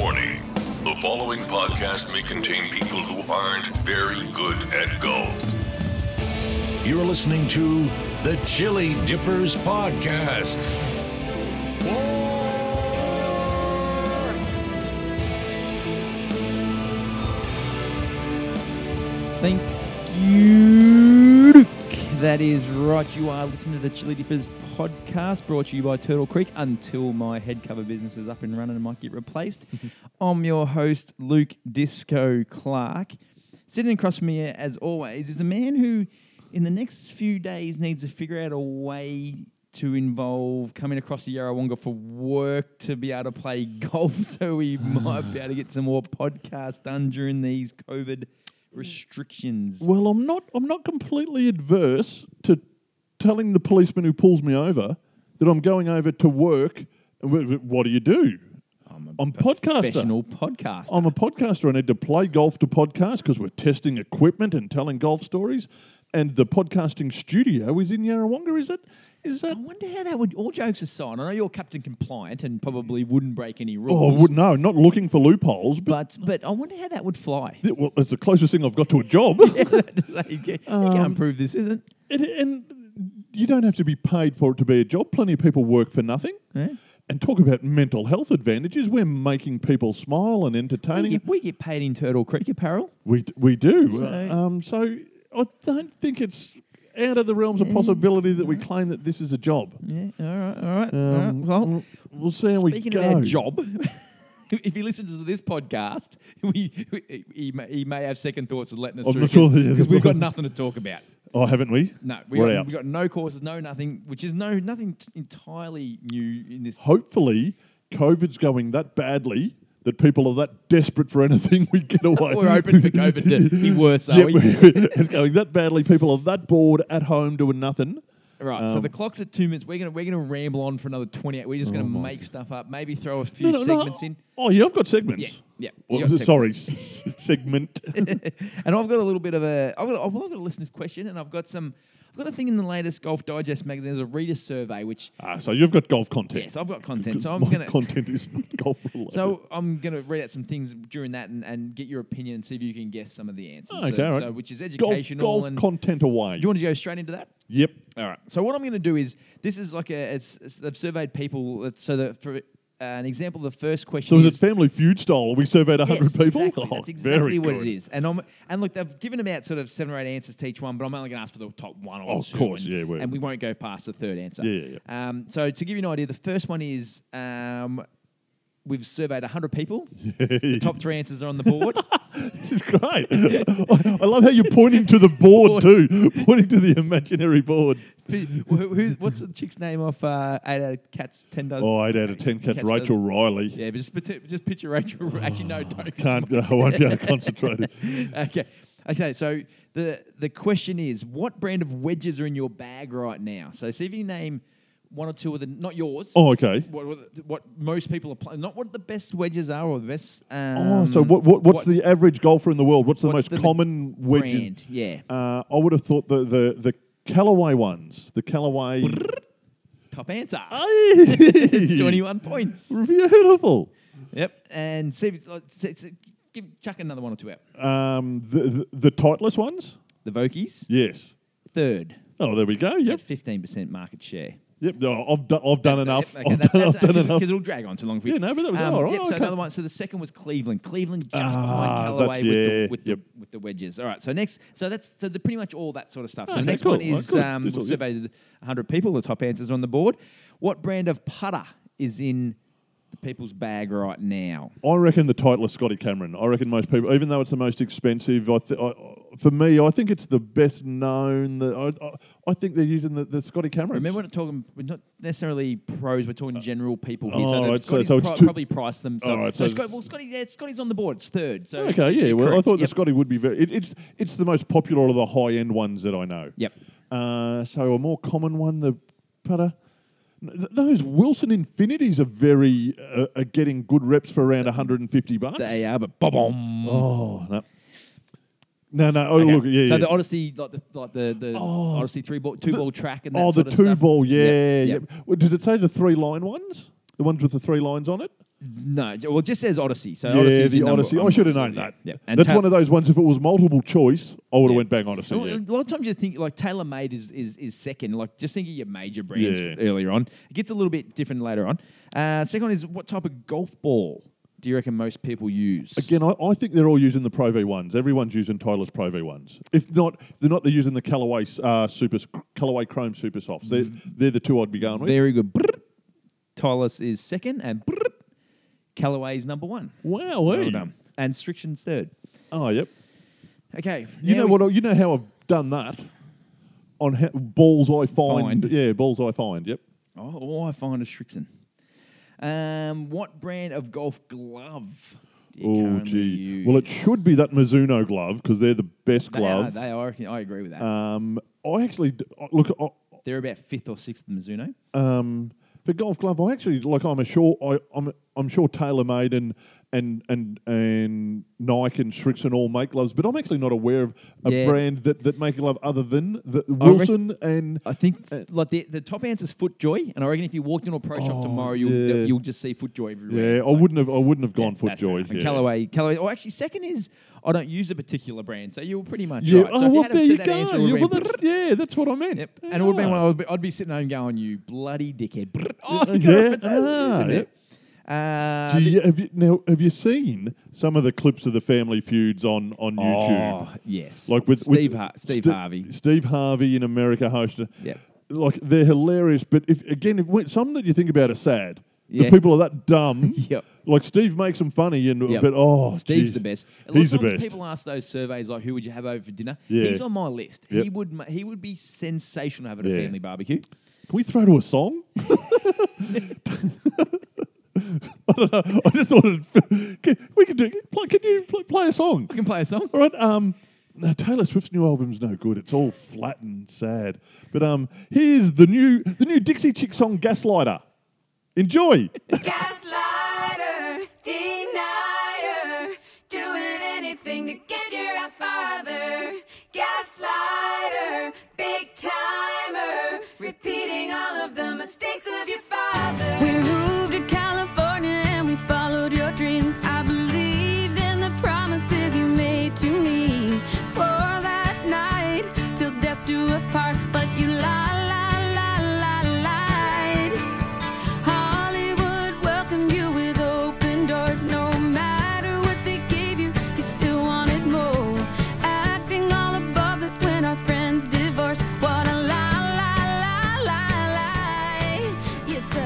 Warning the following podcast may contain people who aren't very good at golf. You're listening to the Chili Dippers Podcast. Thank you. That is right. You are listening to the Chili Dippers podcast brought to you by Turtle Creek until my head cover business is up and running and might get replaced. I'm your host, Luke Disco Clark. Sitting across from me, as always, is a man who, in the next few days, needs to figure out a way to involve coming across the Yarrawonga for work to be able to play golf so we might be able to get some more podcasts done during these COVID restrictions. Well, I'm not. I'm not completely adverse to telling the policeman who pulls me over that I'm going over to work. And wh- wh- what do you do? I'm a I'm podcaster. professional podcaster. I'm a podcaster. I need to play golf to podcast because we're testing equipment and telling golf stories. And the podcasting studio is in Yarrawonga. Is it? Is that? I wonder how that would. All jokes aside, I know you're captain compliant and probably wouldn't break any rules. Oh, would no, not looking for loopholes, but, but but I wonder how that would fly. th- well, it's the closest thing I've got to a job. So you can't, you Um, can't prove this isn't. and, and you don't have to be paid for it to be a job. Plenty of people work for nothing. Yeah. And talk about mental health advantages. We're making people smile and We entertaining. get, we get paid in Turtle Creek apparel. We, d- we do. So- um, so I don't think it's out of the realms of possibility that we claim that this is a job. Yeah. All right. All right. all right. Um, Well, we'll- we'll see how we speaking go. of our job. If he listens to this podcast, we, we, he, may, he may have second thoughts of letting us I'm through not sure that- because we've got nothing to talk about. Oh, haven't we? No, we We're got, out. we got no courses, no nothing, which is no nothing entirely new in this. Hopefully, COVID's going that badly that people are that desperate for anything we get away. We're open for COVID to be worse, are Yeah, we? it's going that badly. People are that bored at home doing nothing. Right, so Um, the clock's at two minutes. We're gonna we're gonna ramble on for another twenty eight. We're just gonna Oh make stuff up. Maybe throw a few segments in. Oh, yeah, I've got segments. Yeah, yeah, Well, sorry, s- segment. And I've got a little bit of a. I've got. Well, I've got a listener's question, and I've got some. I've got a thing in the latest Golf Digest magazine. There's a reader survey, which ah, so you've got golf content. yes, I've got content. So I'm My gonna. content is not golf related. So I'm gonna read out some things during that and, and get your opinion and see if you can guess some of the answers. Okay, so, all right. so which is golf, educational golf and. content away. do you want to go straight into that? yep. All right. So what I'm going to do is this is like a it's, it's they've surveyed people. So that for an example, of the first question So is it Family Feud style? We surveyed 100 Yes, people? Exactly. Oh, That's exactly what good. it is. And I'm, and look, they've given about sort of seven or eight answers to each one, but I'm only going to ask for the top one or Oh, of course, and, yeah, we- and we won't go past the third answer. Yeah, yeah, Um, so to give you an idea, the first one is um, we've surveyed 100 people. The top three answers are on the board. This is great. I I love how you're pointing to the board too, pointing to the imaginary board. Who's, what's the chick's name off uh, Eight Out of Cats 10 Does? Oh, eight out of ten cats. Cats Rachel does- Riley. Yeah, but just, just picture Rachel. Actually, no, don't. Can't. I won't be able to concentrate. okay. Okay, so the the question is, what brand of wedges are in your bag right now? So see if you name one or two of the not yours. Oh, okay. What, what, what most people are playing, not what the best wedges are or the best. Um, Oh, so what, what? What's the average golfer in the world? What's the what's most the common wedge? brand? Yeah, Uh, I would have thought the the the Callaway ones. The Callaway. top answer. Twenty-one points. Beautiful. Yep, and see, uh, see- see- give, chuck another one or two out. Um, the, the the ones. The Vokeys, Yes. third Oh, there we go. Yep. fifteen percent market share. Yep. No, I've done. I've done enough. Yep, okay, I've that- done, I've done enough. Because it'll drag on too long for you. Um, Yeah, no, but that was- all right, Yep, so okay. another one. So the second was Cleveland. Cleveland just Ah, behind Callaway with, yeah, the, with, yep. the, with the wedges. All right. So next, so that's so the, pretty much all that sort of stuff. So Okay, the next cool. one Oh, is good. um, we surveyed 100 people. The top answers on the board. What brand of putter is in people's bag right now? I reckon the Titleist Scotty Cameron. I reckon most people, even though it's the most expensive, I th- I, for me, I think it's the best known. The, I, I, I think they're using the, the Scotty Cameron. Remember, we're not talking. We're not necessarily pros. We're talking general people here. oh, so, right, right, so- so it's pro- two- probably priced them. So, right, so so Scott, well, Scotty, yeah, Scotty's on the board. It's third. So Okay, yeah. Well, I correct. thought the Scotty would be very. It, it's it's the most popular of the high end ones that I know. Yep. Uh, so a more common one, the putter. Th- Those Wilson Infinities are very uh, are getting good reps for around 150 bucks. They are, but boom. Oh no, no, no. Oh Okay. look, yeah. So yeah. the Odyssey, like the like the, the Oh, Odyssey three ball, two ball track, and that oh, the sort of two stuff. ball, yeah. Yep, yeah. yep. Well, does it say the three line ones? The ones with the three lines on it? No, well, it just says Odyssey. So yeah, the Odyssey. I should have known that. Yeah, yeah. That's Ta- one of those ones. If it was multiple choice, I would have Yeah. went bang Odyssey. Well, yeah. A lot of times you think like TaylorMade is, is is second. Like just think of your major brands Yeah. earlier on. It gets a little bit different later on. Uh, second one is what type of golf ball do you reckon most people use? Again, I, I think they're all using the Pro V ones. Everyone's using Titleist Pro V ones. If not, if they're not. They're using the Callaway uh, Super Callaway Chrome Super Softs. They're, they're the two I'd be going with. Very good. Titleist is second, and brrrt. Callaway is number one. wow, Well done. And Strixon's third. Oh, yep. Okay. You now know we- what? I- You know how I've done that on balls I find. Find. Yeah, balls I find. Yep. Oh, all I find is Strixon. Um, what brand of golf glove do you Oh, currently gee. use? Well, it should be that Mizuno glove because they're the best They are, glove. they are. I agree with that. Um, I actually d- uh, look. I, They're about fifth or sixth Mizuno. um, for golf glove, I actually like. I'm a sure. I, I'm. I'm sure TaylorMade and and and and Nike and Strixon all make gloves, but I'm actually not aware of a Yeah. brand that, that make a glove other than the I reckon- Wilson and. I think uh, like the, the top answer is FootJoy, and I reckon if you walked into a pro shop Oh, tomorrow, you'll yeah. you'll just see FootJoy everywhere. Yeah, I wouldn't have. I wouldn't have gone Yeah, FootJoy. And yeah. Callaway, Callaway. Oh, actually, second is I don't use a particular brand, so you were pretty much Yeah. right. Oh, well, there you go. that Yeah, well, that's, yeah, that's what I meant. Yep. And it would have been Yeah. one I'd be, I'd be sitting home going, "You bloody dickhead!" Oh, Yeah, you got it, ah, isn't it? Uh, you, have you now? Have you seen some of the clips of the Family Feuds on on YouTube? Oh, yes. Like with Steve, with Har- Steve St- Harvey. Steve Harvey in America hosted. Yep. Like they're hilarious, but if again, if when- some that you think about are sad. Yeah. The people are that dumb. Yep. Like Steve makes them funny, and Yep. but oh, Steve's geez. the best. A He's the best. People ask those surveys like, "Who would you have over for dinner?" Yeah. He's on my list. Yep. He would. He would be sensational to have a family barbecue. Can we throw to a song? I don't know. I just thought it'd, can, we could do. Play, can you play, play a song? We can play a song. All right. Um, no, Taylor Swift's new album's no good. It's all flat and sad. But um, here's the new the new Dixie Chick song, Gaslighter. Enjoy. Gaslighter, denier, doing anything to get your ass farther. Gaslighter, big timer, repeating all of the mistakes of your father.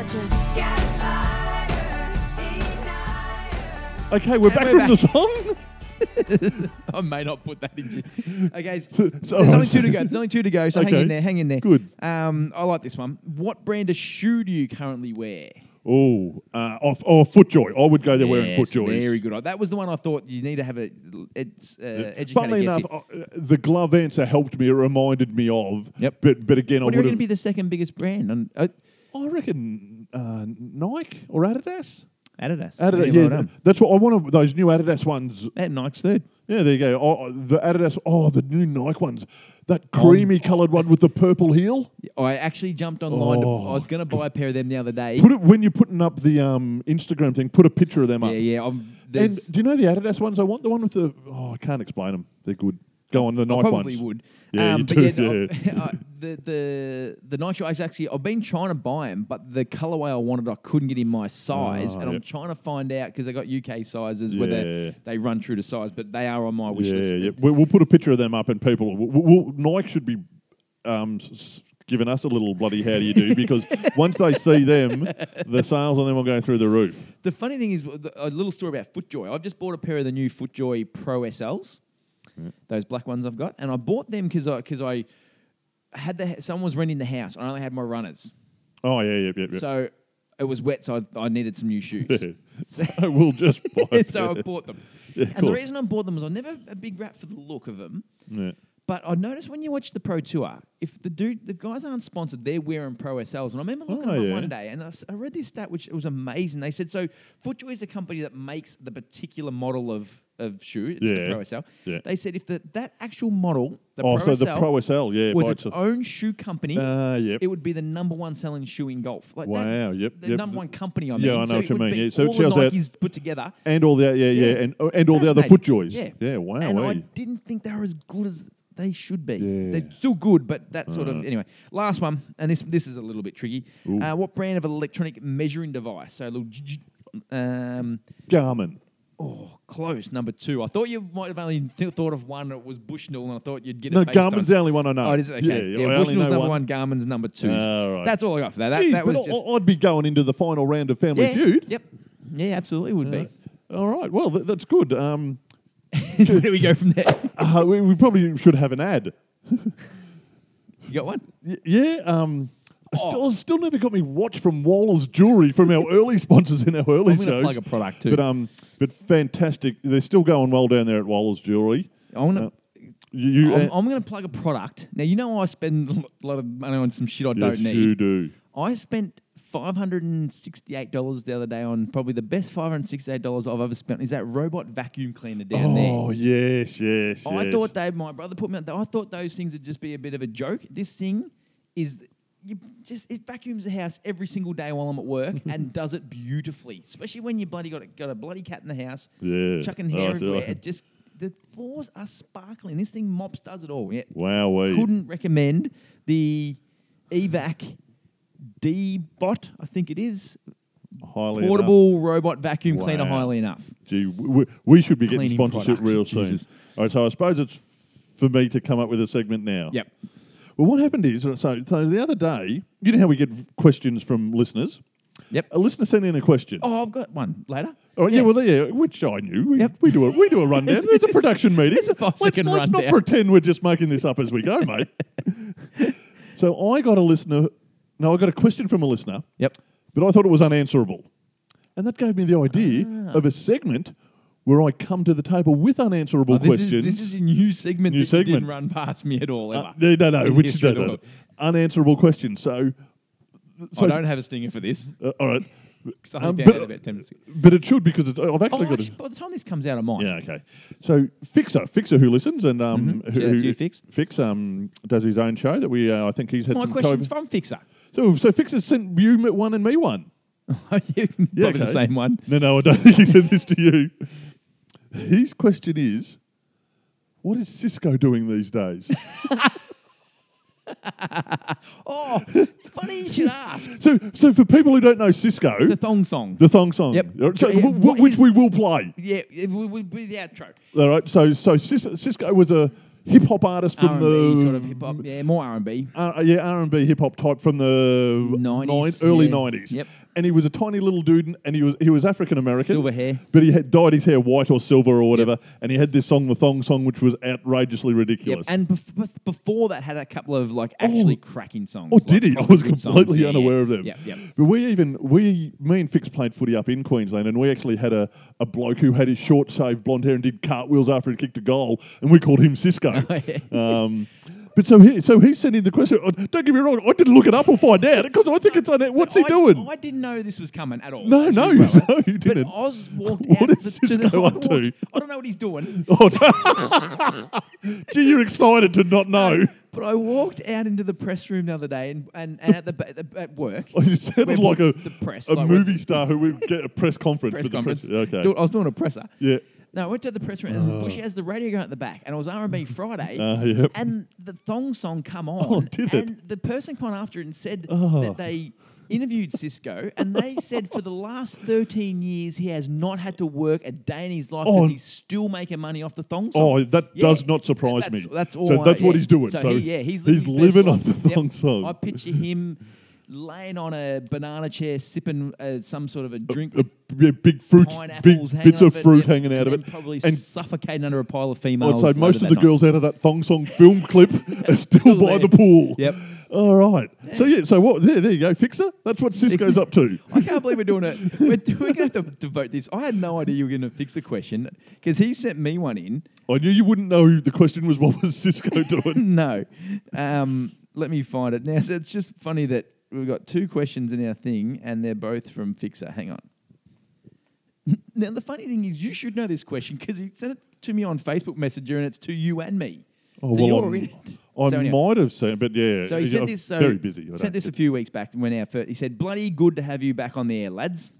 Such a gaslighter, denier. Okay, we're back we're from back. the song. I may not put that in. Okay, So- there's only two to go. There's only two to go. So hang Okay. in there. Hang in there. Good. Um, I like this one. What brand of shoe do you currently wear? Oh, uh, off, oh, Footjoy. I would go there wearing Yes, Footjoys. Very good. That was the one I thought you need to have a it's, uh, educated Funnily guess enough, here. uh, the glove answer helped me. It reminded me of. Yep. But but again, What do I you would reckon have. be the second biggest brand? On, uh, I reckon uh, Nike or Adidas. Adidas. Adidas, Yeah, that's what I want. Those new Adidas ones. And Nike's third. Yeah, there you go. Oh, the Adidas. Oh, the new Nike ones. That creamy coloured one with the purple heel. I actually jumped online. To, Oh. I was going to buy a pair of them the other day. Put it when you're putting up the um, Instagram thing. Put a picture of them up. yeah. yeah. I'm, And there's, do you know the Adidas ones? I want the one with the. Oh, I can't explain them. They're good. Go on the I Nike probably ones. would. Yeah, um, you but do, yeah, no, uh, the the the Nike shoes actually I've been trying to buy them, but the colorway I wanted I couldn't get in my size, Oh, and I'm trying to find out because they got UK sizes Yeah. whether they run true to size, but they are on my wish Yeah, list. yeah. We- We'll put a picture of them up, and people. We'll, we'll, Nike should be um, s- s- giving us a little bloody how do you do because once they see them, the sales on them will go through the roof. The funny thing is a little story about FootJoy. I've just bought a pair of the new FootJoy Pro SLs, those black ones I've got, and I bought them because I because I had the someone was renting the house. and I only had my runners, Oh yeah, yeah, yeah. yeah. so it was wet, so I, I needed some new shoes. So- I will just buy so I bought them. Yeah, and the reason I bought them was I never a big rat for the look of them. Yeah. But I noticed when you watch the Pro Tour, if the dude, the guys aren't sponsored, they're wearing Pro SLs. And I remember looking Oh, at yeah. one day, and I read this stat which it was amazing. They said so. FootJoy is a company that makes the particular model of of shoe. It's Yeah. the Pro SL. Yeah. They said if the, that actual model, the oh, Pro so the SL, Pro SL, yeah, was by its own shoe company, Ah, yep. it would be the number one selling shoe in golf. Like that- Wow, yep, The yep. number one company. I Yeah. I know so what you mean, yeah. So all the that- Nikes put together. and all the yeah, yeah, Yeah. and oh, and all the other. FootJoys. Yeah. yeah, wow, and I eh. didn't think they were as good as they should be. Yeah. They're still good, but that sort of Uh. anyway. Last one, and this this is a little bit tricky. Uh, what brand of electronic measuring device? So a little. Um, Garmin. Oh, close. Number two. I thought you might have only th- thought of one. It was Bushnell, and I thought you'd get No, it. based Garmin's on- the only one I know. Oh, it is okay. Yeah, Yeah, I only Bushnell's know number one. Garmin's number two. Ah, right. That's all I got for that. That, Geez, that was but just. I- I'd be going into the final round of Family yeah, Feud. Yep. Yeah, absolutely would be. All right. Well, th- that's good. Um, Where do we go from there? uh, we, we probably should have an ad. You got one? Y- yeah. Um. Still, still never got me watch from Waller's Jewelry from our early sponsors in our early I'm shows. plug a product too. But um, but fantastic. They're still going well down there at Waller's Jewelry. I want to. You, you I'm, I'm going to plug a product. Now, you know I spend a lot of money on some shit I yes, don't need. you do. I spent $568 the other day on probably the best $568 I've ever spent is that robot vacuum cleaner down there. Oh yes, yes, I yes. thought they, my brother put me on. I thought those things would just be a bit of a joke. This thing is you just it vacuums the house every single day while I'm at work and does it beautifully. Especially when you bloody got a, got a bloody cat in the house, Yeah. chucking Oh, hair see. everywhere. It just the floors are sparkling. This thing mops does it all. Yeah, Wow, we couldn't recommend the evac D bot. I think it is highly enough. portable robot vacuum cleaner. Highly enough. Gee, we, we should be getting Cleaning sponsorship products, real Jesus. soon. All right, so I suppose it's for me to come up with a segment now. Yep. Well, what happened is, so, so the other day, you know how we get questions from listeners? Yep. A listener sent in a question. Oh, I've got one later. Oh, yeah, well, yeah, which I knew. We, Yep. we do a we do a rundown. There's a production meeting. It's a let's, let's not pretend we're just making this up as we go, mate. so I got a listener. No, I got a question from a listener, Yep. but I thought it was unanswerable, and that gave me the idea Ah. of a segment where I come to the table with unanswerable Oh, this, questions. is, this is a new segment New that you didn't segment. run past me at all, ever. Uh, no, no, no, which history no, no, unanswerable questions. So, so I don't have a stinger for this. uh, all right, Um, but- they had about 10 minutes. ago. but it should because it's, I've Oh, actually got. actually, a, by the time this comes out, I might. Yeah, okay. So Fixer, Fixer who listens and um, Mhm. who, who- Fix. Fix um does his own show that we uh, I think he's had My some question's COVID. from Fixer. So so Fixer sent you one and me one. Probably the same one. No, no, I don't think he sent this to you. His question is, what is Sisqo doing these days? Oh, it's funny you should ask. so so for people who don't know Sisqo, The thong song. the thong song, Yep. so, yeah, w- what which is- we will play. yeah, it would would be the outro. All right. So so Cis- Sisqo was a hip hop artist from R&B, the sort of hip hop. Yeah, more R&B. Uh, yeah, R and B hip hop type from the 90s, nine- early yeah. nineties. Yep. And he was a tiny little dude, and he was he was African American, Silver hair. but he had dyed his hair white or silver or whatever, and he had this song, the thong song, which was outrageously Yep. ridiculous. And bef- bef- before that, had a couple of like actually cracking songs. Oh, did he? I was completely Yeah, unaware yeah. of them. Yep, yep. But we even we me and Fix played footy up in Queensland, and we actually had a, a bloke who had his short shaved blonde hair and did cartwheels after he kicked a goal, and we called him Sisqo. Oh, yeah. um, but so he so he sent in the question. oh, Don't get me wrong, I didn't look it up or find out because I think it's on. It. What's he I, doing? I didn't know this was coming at all. No, no, no, you didn't. Oz walked What out is to the, to Sisqo the, to? I don't know what he's doing, Oh, Gee, you're excited to not know. but I walked out into the press room the other day and, and, and at the at, work. Oh, you sounded like a, the press, a like movie star who would get a press conference. press but the conference. okay. Do- I was doing a presser. yeah. No, I went to the press room and Bushy has the radio going at the back, and it was R&B Friday. Uh, yep. and the thong song come on. Oh, did it? And the person came on after it and said Oh. that they interviewed Sisqo, and they said for the last 13 years he has not had to work a day in his life because Oh. he's still making money off the thong song. Oh, that Yeah. does not surprise That's- me. That's all. So I- that's what yeah. he's doing. So, he, yeah, he's, he's living his living off the life. thong Yep. song. I picture him laying on a banana chair, sipping uh, some sort of a drink A- with yeah, big fruit, big bits of it, fruit yep, hanging out of it. Probably And suffocating under a pile of females. I'd say most of the night. girls out of that thong song film clip are still Still by there. the pool. Yep. All right. So yeah. So what? There, there you go. Fixer. That's what Sisqo's up to. I can't believe we're doing it. We're, do- we're going to have to devote this. I had no idea you were going to fix a question because he sent me one in. I knew you wouldn't know. The question was, what was Cisco doing? no. Um, let me find it. Now, so it's just funny that we've got two questions in our thing and they're both from Fixer. Hang on. Now, the funny thing is, you should know this question because he sent it to me on Facebook Messenger and it's to you and me. Oh, so well, you're I'm- in it. I So anyhow. might have seen, but yeah. So he said this. So very busy. I Sent this a few weeks back when our first, he said, "Bloody good to have you back on the air, lads.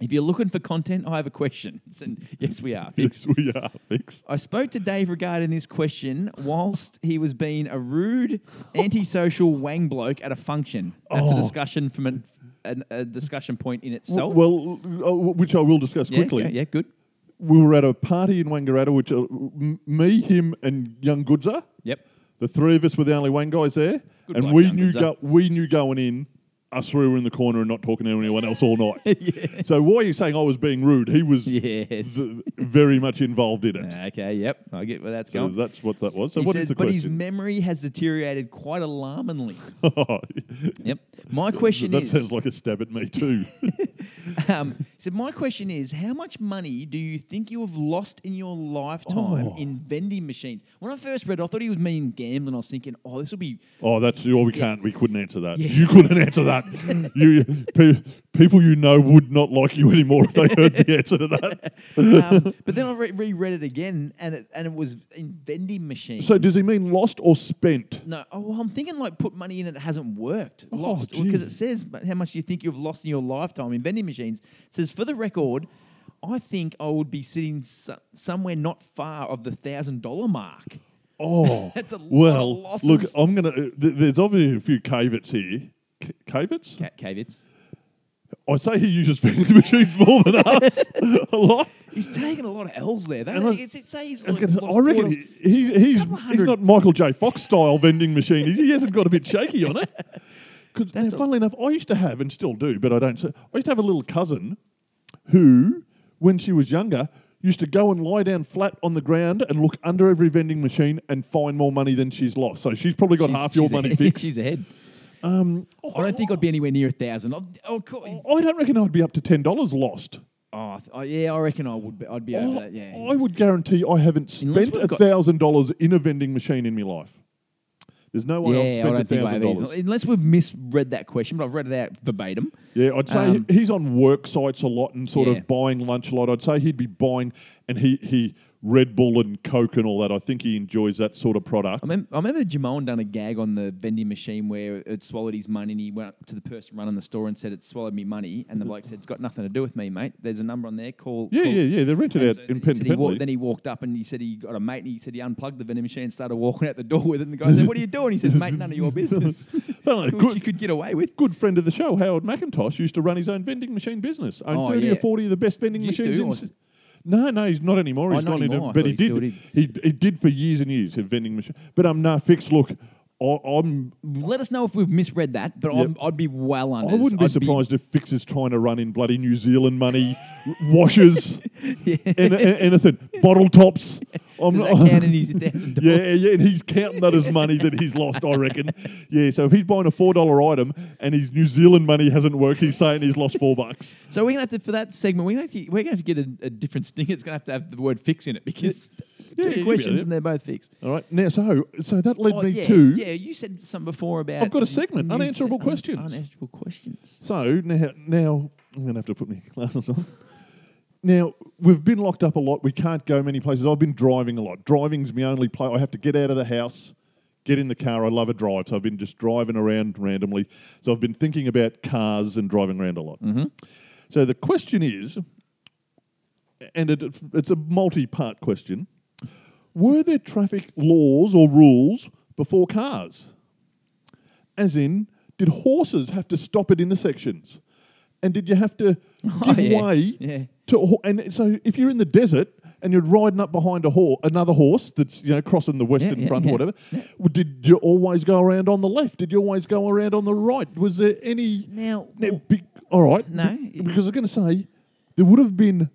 If you're looking for content, I have a question." And yes, we are. Fix. Yes, we are fix. I spoke to Dave regarding this question whilst he was being a rude, antisocial wang bloke at a function. That's a Oh. discussion from an, an, a discussion point in itself. Well, uh, which I will discuss yeah, quickly. yeah, yeah, good. We were at a party in Wangaratta, which uh, me, him, and young Goodser. Yep. The three of us were the only Wang guys there, Good and we knew go- we knew going in. Us three were in the corner and not talking to anyone else all night. So why are you saying I was being rude? He was Yes. th- very much involved in it. Okay. Yep. I get where that's So going. that's what that was. So he what is says, the but his question? memory has deteriorated quite alarmingly. Yep. My question is. That sounds like a stab at me too. Um, said, My question is, how much money do you think you have lost in your lifetime Oh. in vending machines? When I first read it, I thought he was meaning gambling. I was thinking, oh, this will be. Oh, that's oh, we can't. We couldn't answer that. Yeah. You couldn't answer you pe- people you know would not like you anymore if they heard the answer to that. Um, but then I re- reread it again, and it, and it was in vending machines. So does he mean lost or spent? No, oh, well, I'm thinking like put money in and it hasn't worked. Oh, Lost. gee. Because it says but how much do you think you've lost in your lifetime in vending machines. It says, for the record, I think I would be sitting so- somewhere not far of the thousand dollar mark. Oh, That's a lot of well. losses. Look, I'm gonna. Uh, th- there's obviously a few caveats here. Cat caveats. I say he uses vending machines more than us a lot. He's taking a lot of L's there. That, And I- it's, say he's I, was like, gonna say, lost I reckon he, he, he's, couple he's hundred- not Michael J. Fox style vending machine. He, hasn't got a bit shaky on it. Because, That's a- funnily enough, I used to have and still do, but I don't. say- I used to have a little cousin who, when she was younger, used to go and lie down flat on the ground and look under every vending machine and find more money than she's lost. So she's probably got She's- half your she's money ahead. fixed. she's ahead. Um, I don't think I'd be anywhere near a thousand. I'll- Oh, co- I don't reckon I'd be up to ten dollars lost. oh, I th- oh, yeah, I reckon I would. Be, I'd be over that. Yeah. I would guarantee I haven't Unless spent we've a got- thousand dollars in a vending machine in my life. There's no way I've yeah, I spent a think I thousand have either. dollars. Unless we've misread that question, but I've read it out verbatim. Yeah, I'd say Um, he's on work sites a lot and sort Yeah. of buying lunch a lot. I'd say he'd be buying, and he he Red Bull and Coke and all that. I think he enjoys that sort of product. I, mem- I remember Jamon done a gag on the vending machine where it swallowed his money and he went up to the person running the store and said, It swallowed me money. And the bloke said, It's got nothing to do with me, mate. There's a number on there. Call. Yeah, call. yeah, yeah. They're rented And out so said he walked, then he walked up and he said he got a mate and he said he unplugged the vending machine and started walking out the door with it. And the guy said, What are you doing? He says, Mate, none of your business. Which good- you could get away with. Good friend of the show, Howard McIntosh, used to run his own vending machine business. Owned Oh, 30 yeah. or 40 of the best vending machines in. No, no, he's not anymore. Oh, He's not gone anymore. into, but he did. did. He, he did for years and years. A vending machine. But I'm um, nah, fixed. Look, I, I'm Let us know if we've misread that, but Yep. I'm, I'd be well under. I wouldn't be surprised if Fix is trying to run in bloody New Zealand money, washers, and, anything, bottle tops. I'm not. that count in his thousand yeah, yeah, and he's counting that as money that he's lost. I reckon. Yeah, so if he's buying a four dollar item and his New Zealand money hasn't worked, he's saying he's lost four bucks. So we're gonna have to for that segment. We're gonna have to, we're gonna have to get a, a different sting. It's gonna have to have the word "fix" in it because Yeah, two yeah, questions and they're both fixed. All right, now so so that led Oh, me yeah, to. yeah. You said something before about I've got a segment, unanswerable questions. Unanswerable questions. So now, now I'm going to have to put my glasses on. Now we've been locked up a lot. We can't go many places. I've been driving a lot. Driving's my only play. I have to get out of the house, get in the car. I love a drive, so I've been just driving around randomly. So I've been thinking about cars and driving around a lot. Mm-hmm. So the question is, and it, it's a multi-part question: Were there traffic laws or rules before cars? As in, did horses have to stop at intersections? And did you have to Oh, give yeah. way Yeah. to and so if you're in the desert and you're riding up behind a horse, another horse that's you know crossing the western yeah, front or whatever, did you always go around on the left? Did you always go around on the right? Was there any? Now, Now, be, all right, No. because I was going to say there would have been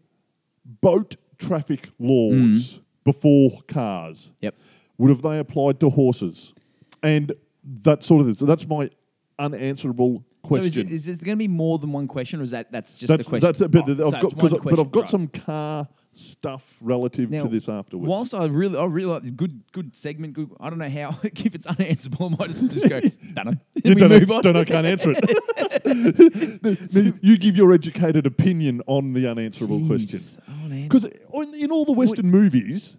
boat traffic laws Mm. before cars Yep. would have they applied to horses? And that sort of thing. So that's my unanswerable So is, question. it, is there going to be more than one question, or is that that's just that's the question? that's a bit. Oh, I've so got, it's 'cause one I- but I've got question, some car stuff relative Now, to this afterwards. Whilst I really, I really like good, good segment. Good. I don't know how. if it's unanswerable, I might just, just go. Don't know. you we don't, move know, on. don't know, can't answer it. Now, you give your educated opinion on the unanswerable question. Because in all the Western movies,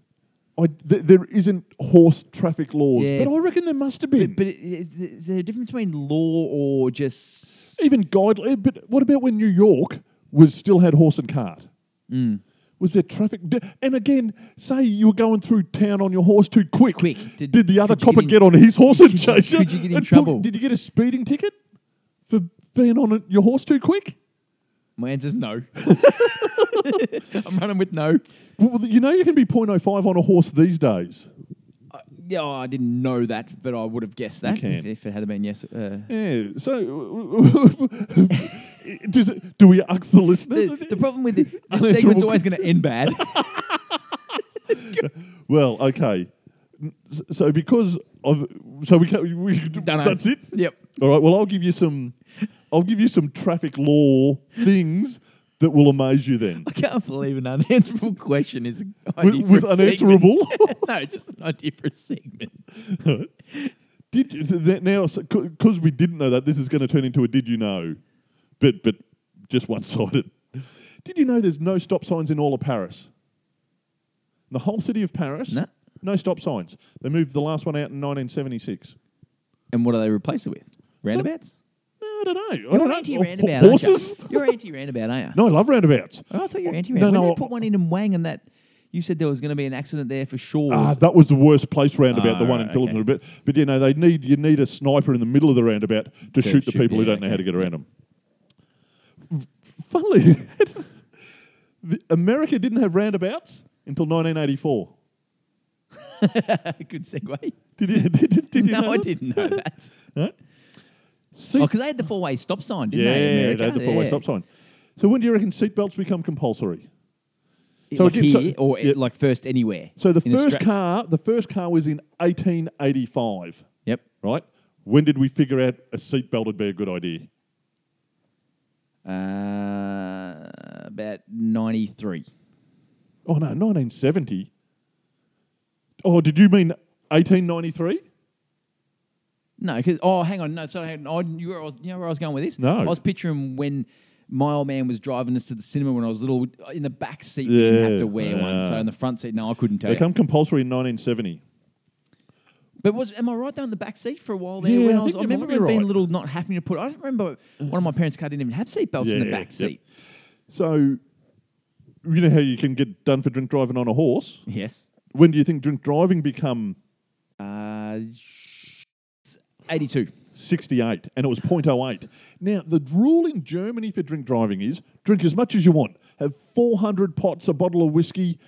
I, th- there isn't horse traffic laws, Yeah. but I reckon there must have been. But, but it- is, is there a difference between law or just? Even guidelines. But what about when New York was still had horse and cart? Mm. Was there traffic? And again, say you were going through town on your horse too quick. Quick. Did, Did- the other could you copper get get, in- on his horse and chase you? could you get in and trouble? did you get a speeding ticket for being on a, your horse too quick? My answer's no. I'm running with no. Well, you know you can be 0.05 on a horse these days. Uh, yeah, I didn't know that, but I would have guessed that can. if, if it had been yes. Uh, Yeah. So, does it, do we ask the listeners? the, the problem with it, this Unanswerable segment's always going to end bad. Well, okay. S- So because of so we can we Dunno. that's it. Yep. All right. Well, I'll give you some. I'll give you some traffic law things that will amaze you. Then I can't believe an unanswerable question is an with, idea with for a segment. unanswerable. no, just an idea for a segment. did you- so that now because we didn't know that this is going to turn into a did you know, but but just one sided. Did you know there's no stop signs in all of Paris? The whole city of Paris, No. no stop signs. They moved the last one out in 1976. And what do they replace it with? Roundabouts? No, I don't know. You're don't an know. anti-roundabout, Ho- aren't you? Horses? You're anti-roundabout, aren't you? No, I love roundabouts. Oh, I thought you were anti-roundabout. when no, they put one in in Wang and that, you said there was going to be an accident there for sure. Ah, that was the worst place roundabout, the Ah, one in right, Phillipston. okay. But, but you know, they need you need a sniper in the middle of the roundabout to, shoot the shoot, people who don't know how to get around them. Funnily, America didn't have roundabouts until 1984. Good segue. Did you? Did, did, you no, I didn't know that. Right? See, Oh, because they had the four-way stop sign, didn't yeah, they? Yeah, they had the four-way Yeah. stop sign. So when do you reckon seatbelts become compulsory? So like again, so- here or yeah. like first anywhere. So the first Austra- car, the first car was in 1885. Yep. Right? When did we figure out a seatbelt would be a good idea? Uh, about ninety-three. Oh no, 1970. Oh, did you mean 1893? No, because oh, hang on, no, sorry, hang on. I, you, were, I was, you know where I was going with this? No. I was picturing when my old man was driving us to the cinema when I was little. In the back seat, we didn't have to wear one. So in the front seat, no, I couldn't tell They you. come compulsory in 1970. But was am I right down the back seat for a while there? Yeah, when I I, was, think I you remember be it being right. a little not having to put. I don't remember one of my parents' car didn't even have seatbelts in the Yeah, back yep. seat. So, you know how you can get done for drink driving on a horse? Yes. When do you think drink driving become Uh, eighty-two. 68? And it was 0.08. Now, the rule in Germany for drink driving is drink as much as you want, have 400 pots, a bottle of whiskey,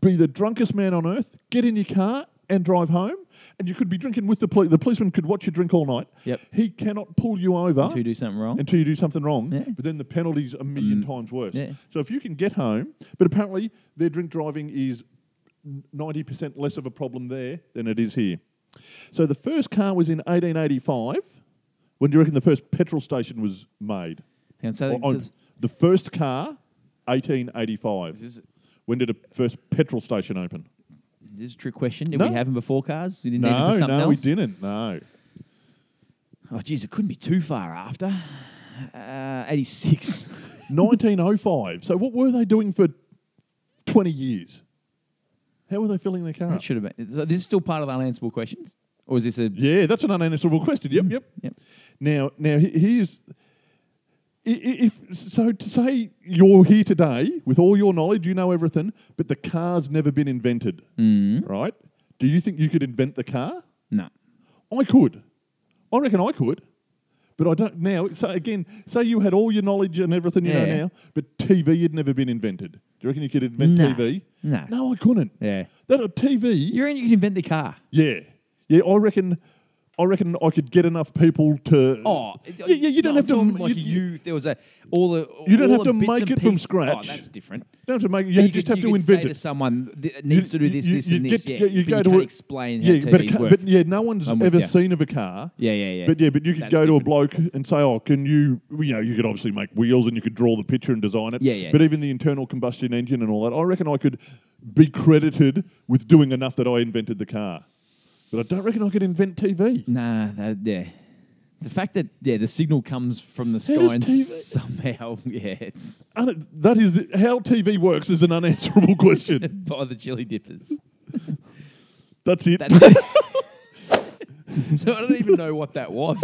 be the drunkest man on earth, get in your car and drive home. And you could be drinking with the police. The policeman could watch you drink all night. Yep. He cannot pull you over. To do something wrong. until you do something wrong, Yeah. but then the penalty's a million mm. times worse. yeah. So if you can get home, but apparently their drink driving is 90% less of a problem there than it is here. So the first car was in 1885. When do you reckon the first petrol station was made? And so Or- it's- the first car, 1885. This is- When did a first petrol station open? This is a trick question? Did No. we have them before cars? We didn't need them No, for something no, we else? didn't. No. Oh, geez, it couldn't be too far after. Uh, 86. 1905. So what were they doing for 20 years? How were they filling their car It up? should have been. So this is still part of the unanswerable questions? Or is this a. Yeah, that's an unanswerable question. Yep, mm, yep. Yep. Now, now he- here's if so to say you're here today with all your knowledge, you know everything, but the car's never been invented, mm. right? Do you think you could invent the car? No. I could. I reckon I could. But I don't now. So again, say you had all your knowledge and everything you know now, but TV had never been invented. Do you reckon you could invent No. TV? No. No, I couldn't. Yeah. That uh, a TV. You reckon you can invent the car? Yeah. Yeah, I reckon I reckon I could get enough people to. Oh, yeah, yeah. You don't no, have I'm to. like you, you, there was a all the. You don't have to make it from oh, scratch. Oh, that's different. don't have to make. You you just could, have you to invent to someone that needs to do this, you- this, you and this. Yeah, you but go you to a- explain yeah, how but, TVs work. but yeah, no one's I'm ever seen of a car. yeah, yeah, yeah. But yeah, but you could That's go to a bloke and say, "Oh, can you?" You know, you could obviously make wheels and you could draw the picture and design it. Yeah, yeah. But even the internal combustion engine and all that, I reckon I could be credited with doing enough that I invented the car. But I don't reckon I could invent TV. Nah, that, yeah. The fact that yeah, the signal comes from the sky does and TV somehow yeah, it's Un- that is how TV works is an unanswerable question. by the chili dippers. That's it. That's it. so I don't even know what that was.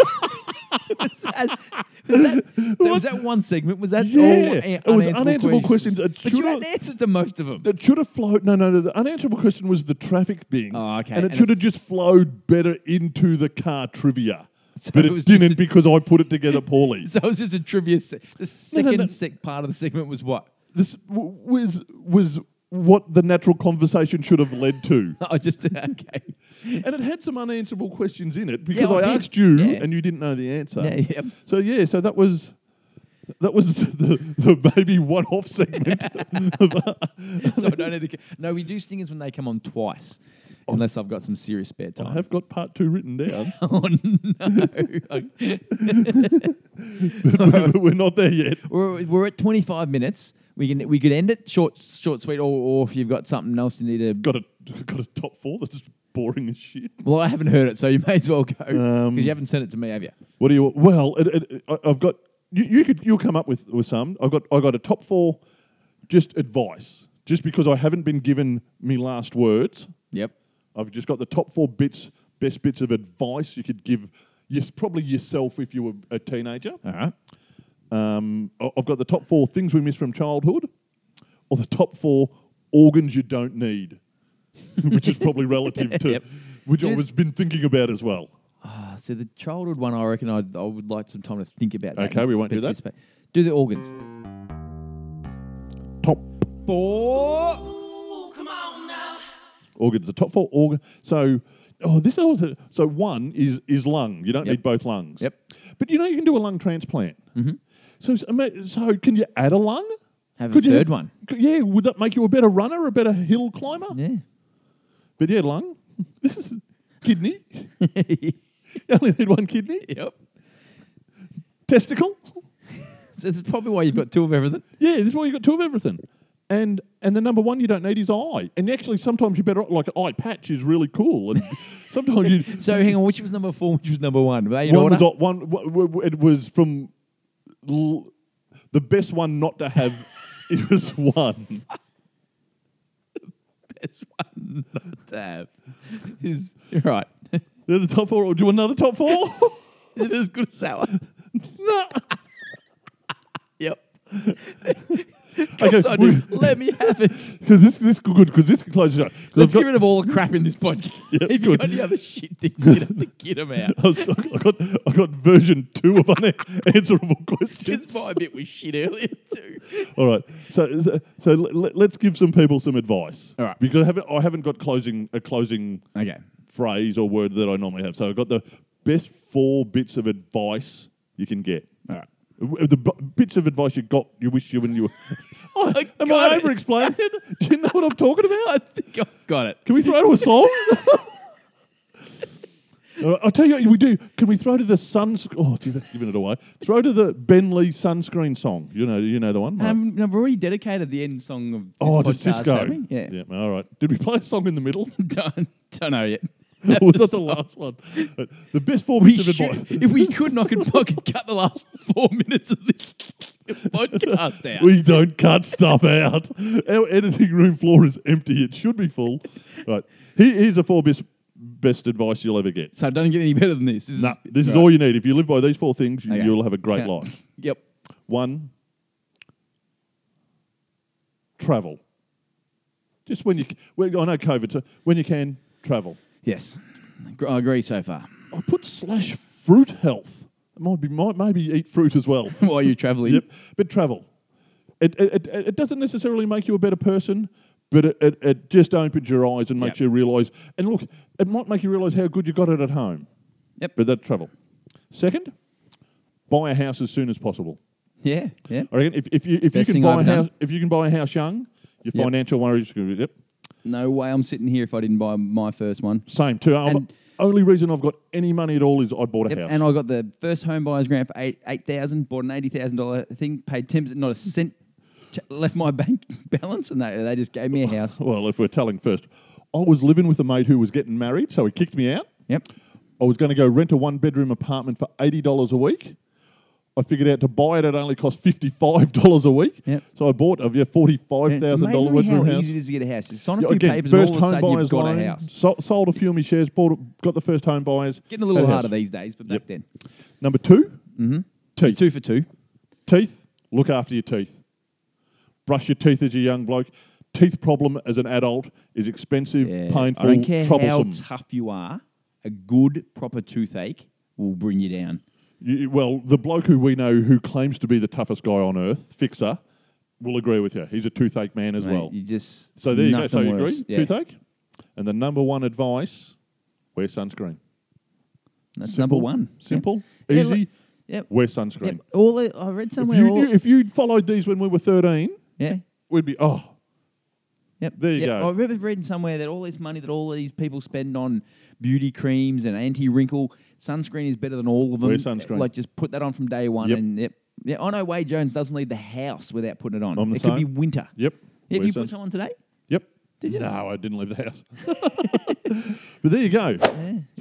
was, that, was, that, was that one segment? Was that Yeah, all it was unanswerable questions. It But you had answers to most of them. It should have flowed. No, no, no. The unanswerable question was the traffic being. Oh, okay. And it And should have just flowed better into the car trivia. So but it it, didn't a- because I put it together poorly. So it was just a trivia. Se- the no, second no. sec- part of the segment was what? this w- was was what the natural conversation should have led to. I just okay. and it had some unanswerable questions in it because Yeah, I I, did. asked you Yeah. and you didn't know the answer. Yeah, yeah. So yeah, so that was that was the, the maybe one off segment. so I don't need to. No, we do stingers when they come on twice, oh. unless I've got some serious spare time. I time. have got part two written down, oh no! but we're not there yet. we're, we're at 25 minutes. We can we could end it short, short, sweet, or, or if you've got something else you need to. Got a got a top four. That's just boring as shit. Well, I haven't heard it, so you may as well go because Um, you haven't sent it to me, have you? What do you? Well, it, it, I've got you. You could you'll come up with with some. I've got I got a top four, just advice. Just because I haven't been given me last words, Yep. I've just got the top four bits, best bits of advice you could give. Yes, probably yourself if you were a teenager. All right. Um, I- I've got the top four things we miss from childhood, or the top four organs you don't need, which is probably relative to Yep. which I Dude. was been thinking about as well. Ah, so the childhood one, I reckon I'd, I would like some time to think about. that Okay, we won't do that. Do the organs. Top Four. organs. The top four organ. So, oh, this also. So one is is lung. You don't Yep. need both lungs. Yep. But you know you can do a lung transplant. Mm-hmm. So so can you add a lung? Have Could a third have- one. could- Yeah. Would that make you a better runner, a better hill climber? Yeah. But yeah, lung. This is kidney. you only need one kidney. Yep. Testicle. So that's probably why you've got two of everything. Yeah, this is why you've got two of everything. And and the number one you don't need is eye. And actually, sometimes you better like an eye patch is really cool. And sometimes you So hang on, which was number four, which was number one? One order? was one. It was from l- the best one not to have. is one. Best one not to have. Is right. They're the top four. Do you want another top four? Is it as good as sour? no. Yep. Okay, so I do. we- Let me have it. Because this this good because this can close it up. 'Cause I've Let's got- get rid of all the crap in this podcast. Yeah, if you got any other shit things, you have to get them out. I, was, I got I got version two of unanswerable questions. Because my bit was shit earlier too. All right. So so, so let, us give some people some advice. All right. Because I haven't I haven't got closing a closing Okay. phrase or word that I normally have. So I've got the best four bits of advice you can get. All right. The b- bits of advice you got, you wish you when you were. oh, I am got I it. over explaining? Do you know what I'm talking about? I think I've got it. Can we throw to a song? Right, I'll tell you what we do. Can we throw to the sun? Oh, gee, that's giving it away. Throw to the Ben Lee sunscreen song. You know, you know the one. right? Um, I've already dedicated the end song of this oh, to podcast, Sisqo. haven't we? Yeah. yeah. All right. Did we play a song in the middle? don't, don't know yet. was that the last one? The best four We bits of should, advice. if we could, could, I could cut the last four minutes of this podcast out. We don't cut stuff out. Our editing room floor is empty. It should be full. Right. Here- Here's the four best best advice you'll ever get. so it doesn't get any better than this. This Nah, is, this is all you need. If you live by these four things, you- Okay. you'll have a great Okay. life. Yep. One, travel. Just when you, well, I know COVID, so when you can, travel. Yes. Gr- uh, I agree so far. I put slash fruit health. It might be, might maybe eat fruit as well. While you're traveling. Yep, but travel. It, it, it, it doesn't necessarily make you a better person, but it, it, it just opens your eyes and makes Yep. you realise. And look, it might make you realise how good you got it at home. Yep. But that's travel. Second, buy a house as soon as possible. Yeah, yeah. I reckon if, if you if Best you thing can buy a I've done. house if you can buy a house young, your Yep. financial worries are going to be yep. No way I'm sitting here if I didn't buy my first one. Same too. And- only reason I've got any money at all is I bought a Yep, house. and I got the first home buyer's grant for eight eight thousand. Bought an eighty thousand dollar thing. Paid ten percent, not a cent. Left my bank balance, and they they just gave me a house. well, if we're telling first, I was living with a mate who was getting married, so he kicked me out. Yep. I was going to go rent a one bedroom apartment for eighty dollars a week. I figured out to buy it, it only cost fifty five dollars a week. Yep. So I bought a yeah, forty five And It's thousand dollar amazing how house. easy it is to get a house. Just sign a Yeah, few again, papers, and first all of a home sudden you've got loan, a house. Sold, sold a few of my shares, bought, got the first home buyers. Getting a little harder house. these days, but back Yep. then, Number 2 mm-hmm. teeth. two for two. Teeth, look after your teeth. Brush your teeth as a young bloke. Teeth problem as an adult is expensive, Yeah. painful, I don't care troublesome. how tough you are. A good proper toothache will bring you down. You- well, the bloke who we know who claims to be the toughest guy on earth, Fixer, will agree with you. He's a toothache man as Mate, well. you just So there you go. So you worse. agree? Yeah. Toothache? And the number one advice, wear sunscreen. That's Simple, number one. Simple, Yeah, easy, look- Yep. wear sunscreen. Yep. All I read If somewhere. you all, knew, if you'd followed these when we were 13, yeah. we'd be, oh, Yep. There you Yep. go. I remember reading somewhere that all this money that all these people spend on beauty creams and anti-wrinkle sunscreen is better than all of them. Wear sunscreen. Like just put that on from day one. Yep. And yep. Yeah, I know Wade Jones doesn't leave the house without putting it on. I'm the it could be winter. yep. Wear you sun- put some on today? Yep. Did you? No, I didn't leave the house. but there you go. So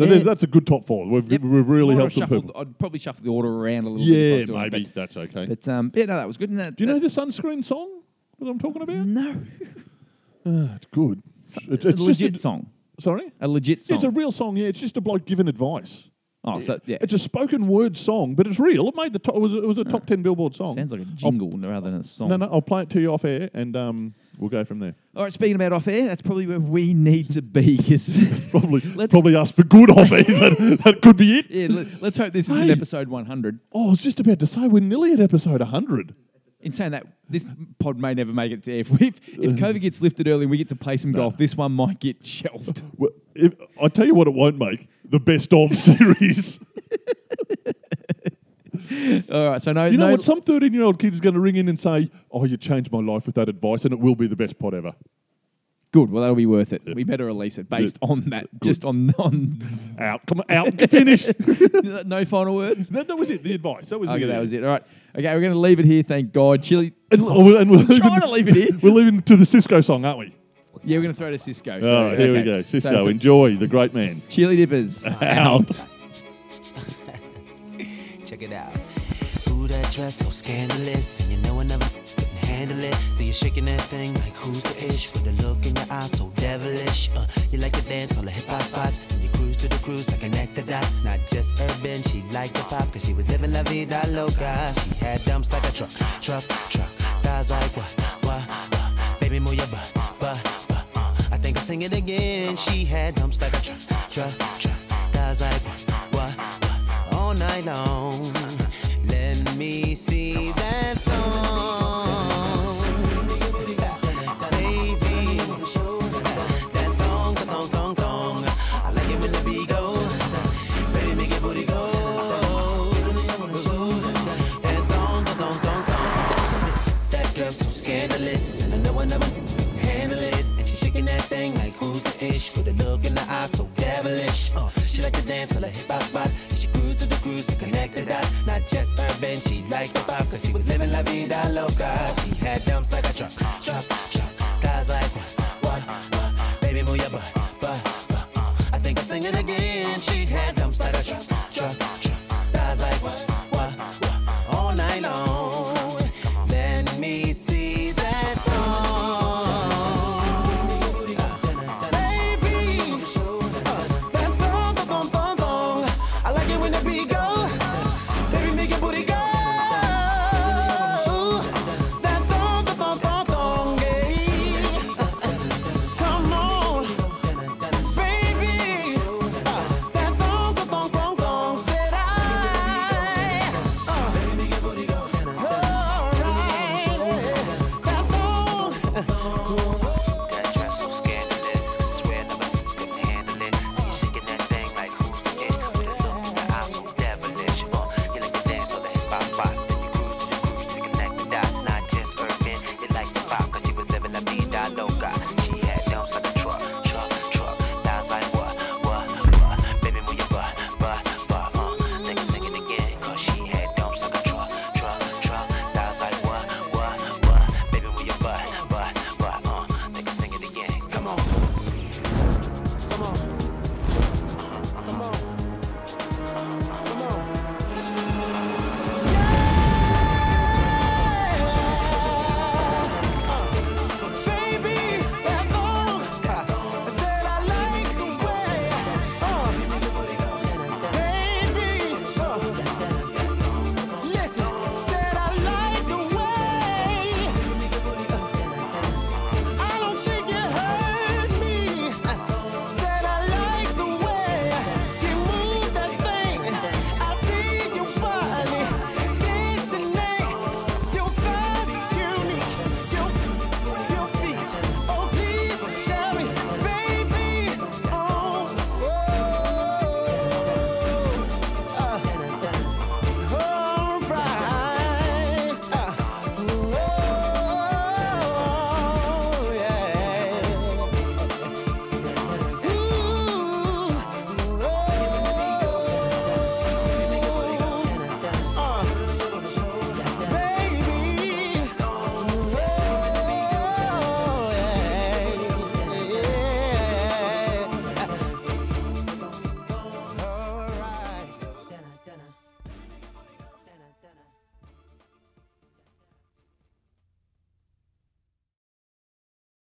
Yeah. there's- that's a good top four. We've, Yep. we've really Might helped some shuffled- people. I'd probably shuffle the order around a little bit. if I Yeah, was doing it, maybe. That's okay. but um, yeah, no, that was good. And that, Do you know the sunscreen song that I'm talking about? No. Ah, it's good. It's, a it's just legit a, song. Sorry? A legit song. It's a real song, yeah. It's just a bloke giving advice. Oh, so yeah. It's a spoken word song, but it's real. It made the top, it was, it was a top 10 Billboard song. Sounds like a jingle rather than a song. No, no, I'll play it to you off air and um, we'll go from there. All right, speaking about off air, that's probably where we need to be. 'cause- Probably, Let's- probably ask for good off air. that, that could be it. yeah, let, us hope this is in Hey. episode 100. Oh, I was just about to say we're nearly at episode 100. In saying that, this pod may never make it to air. If, if, if COVID gets lifted early and we get to play some golf, this one might get shelved. Well, if, I tell you what, it won't make the best of series. All right, so no, you know no, what? Some 13 year old kid is going to ring in and say, Oh, you changed my life with that advice, and it will be the best pod ever. good. Well, that'll be worth it. We better release it based on that. Just on on. Out, come on, out, finish. no final words. that, that was it, the advice. That was Okay, it. that was it. All right. Okay, we're going to leave it here. Thank God. Chili. And, oh, and we're, leaving, trying to leave it here. we're leaving to the Sisqo song, aren't we? Yeah, we're going to throw to Sisqo. All so, right, here we okay. go. So, Sisqo, enjoy the great man. Chili dippers out. Check it out. Ooh, that dress so scandalous, and you know I never couldn't handle it. So you're shaking that thing like who's the ish with a look in your eyes so devilish. Uh, you like to dance on the hip hop spots, and you cruise to the cruise like connect the dots. Not just urban, she liked the pop, cause she was living la vida loca. She had dumps like a truck, truck, truck. Thighs like what, what, what. Baby, move your butt, butt, sing it again. She had dumps like a truck, truck, truck. Thighs like what, what, what. All night long. Let me see that bed, she liked the pop, cause she was living la vida loca. She